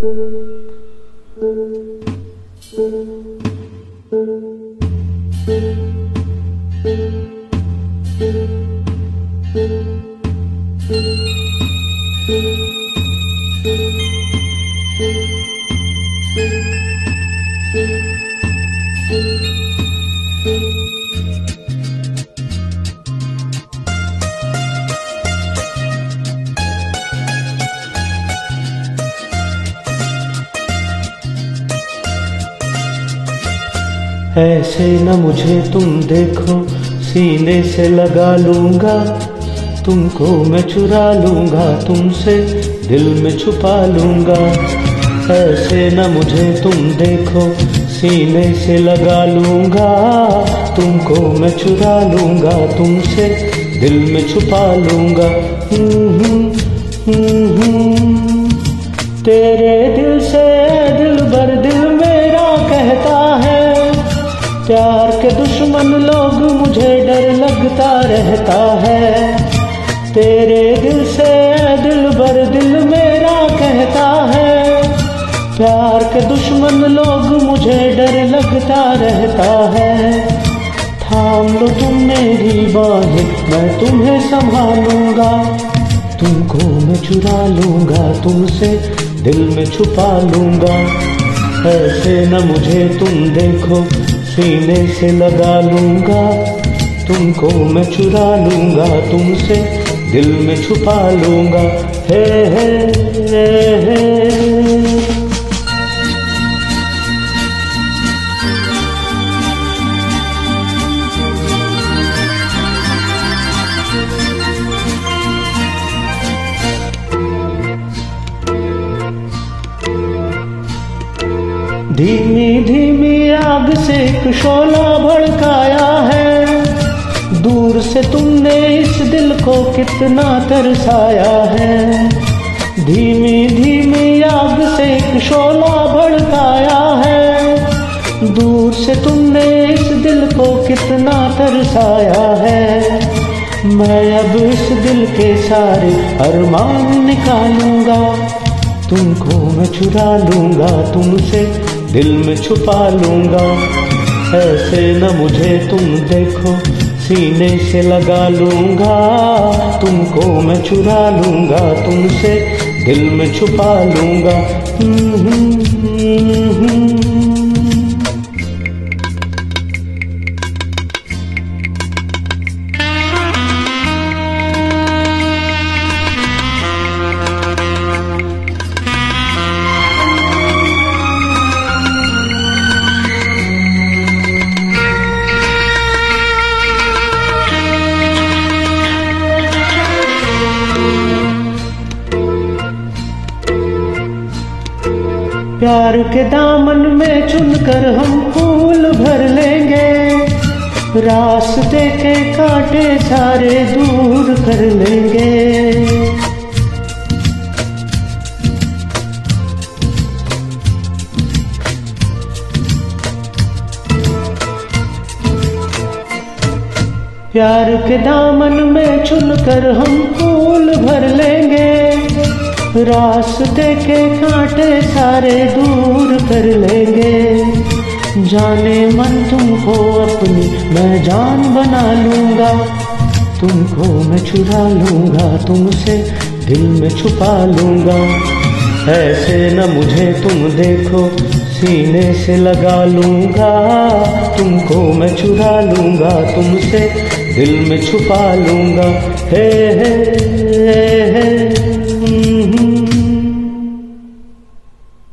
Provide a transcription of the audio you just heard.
Thank you. ऐसे न मुझे तुम देखो सीने से लगा लूँगा। तुमको मैं चुरा लूँगा तुमसे दिल में छुपा लूँगा। ऐसे न मुझे तुम देखो सीने से लगा लूँगा। तुमको मैं चुरा लूँगा तुमसे दिल में छुपा लूँगा। हम्म, हम्म, हम्म, प्यार के दुश्मन लोग मुझे डर लगता रहता है। तेरे दिल से दिल भर दिल मेरा कहता है। प्यार के दुश्मन लोग मुझे डर लगता रहता है। थाम लो तुम मेरी बाहें, मैं तुम्हें संभालूँगा। तुमको मैं चुरा लूँगा, तुमसे दिल में छुपा लूँगा। ऐसे न मुझे तुम देखो सीने से लगा लूँगा तुमको मैं चुरा लूँगा तुमसे दिल में छुपा लूँगा हे हे, हे, हे। धीमी धीमी आग से एक शोला भड़काया है। दूर से तुमने इस दिल को कितना तरसाया है। धीमी धीमी आग से एक शोला भड़काया है। दूर से तुमने इस दिल को कितना तरसाया है। मैं अब इस दिल के सारे अरमान निकालूँगा। तुमको मैं चुरा लूँगा, तुमसे दिल में छुपा लूँगा। ऐसे न मुझे तुम देखो सीने से लगा लूँगा। तुमको मैं चुरा लूँगा तुमसे दिल में छुपा लूँगा। हम्म, हम्म, हम्म। प्यार के दामन में चुनकर हम फूल भर लेंगे। रास्ते के कांटे सारे दूर कर लेंगे। प्यार के दामन में चुनकर हम फूल भर लेंगे। रास्ते के कांटे सारे दूर कर लेंगे। जाने मन तुमको अपनी मैं जान बना लूँगा। तुमको मैं चुरा लूँगा तुमसे दिल में छुपा लूँगा। ऐसे न मुझे तुम देखो सीने से लगा लूँगा। तुमको मैं चुरा लूँगा तुमसे दिल में छुपा लूँगा। हे हे, हे।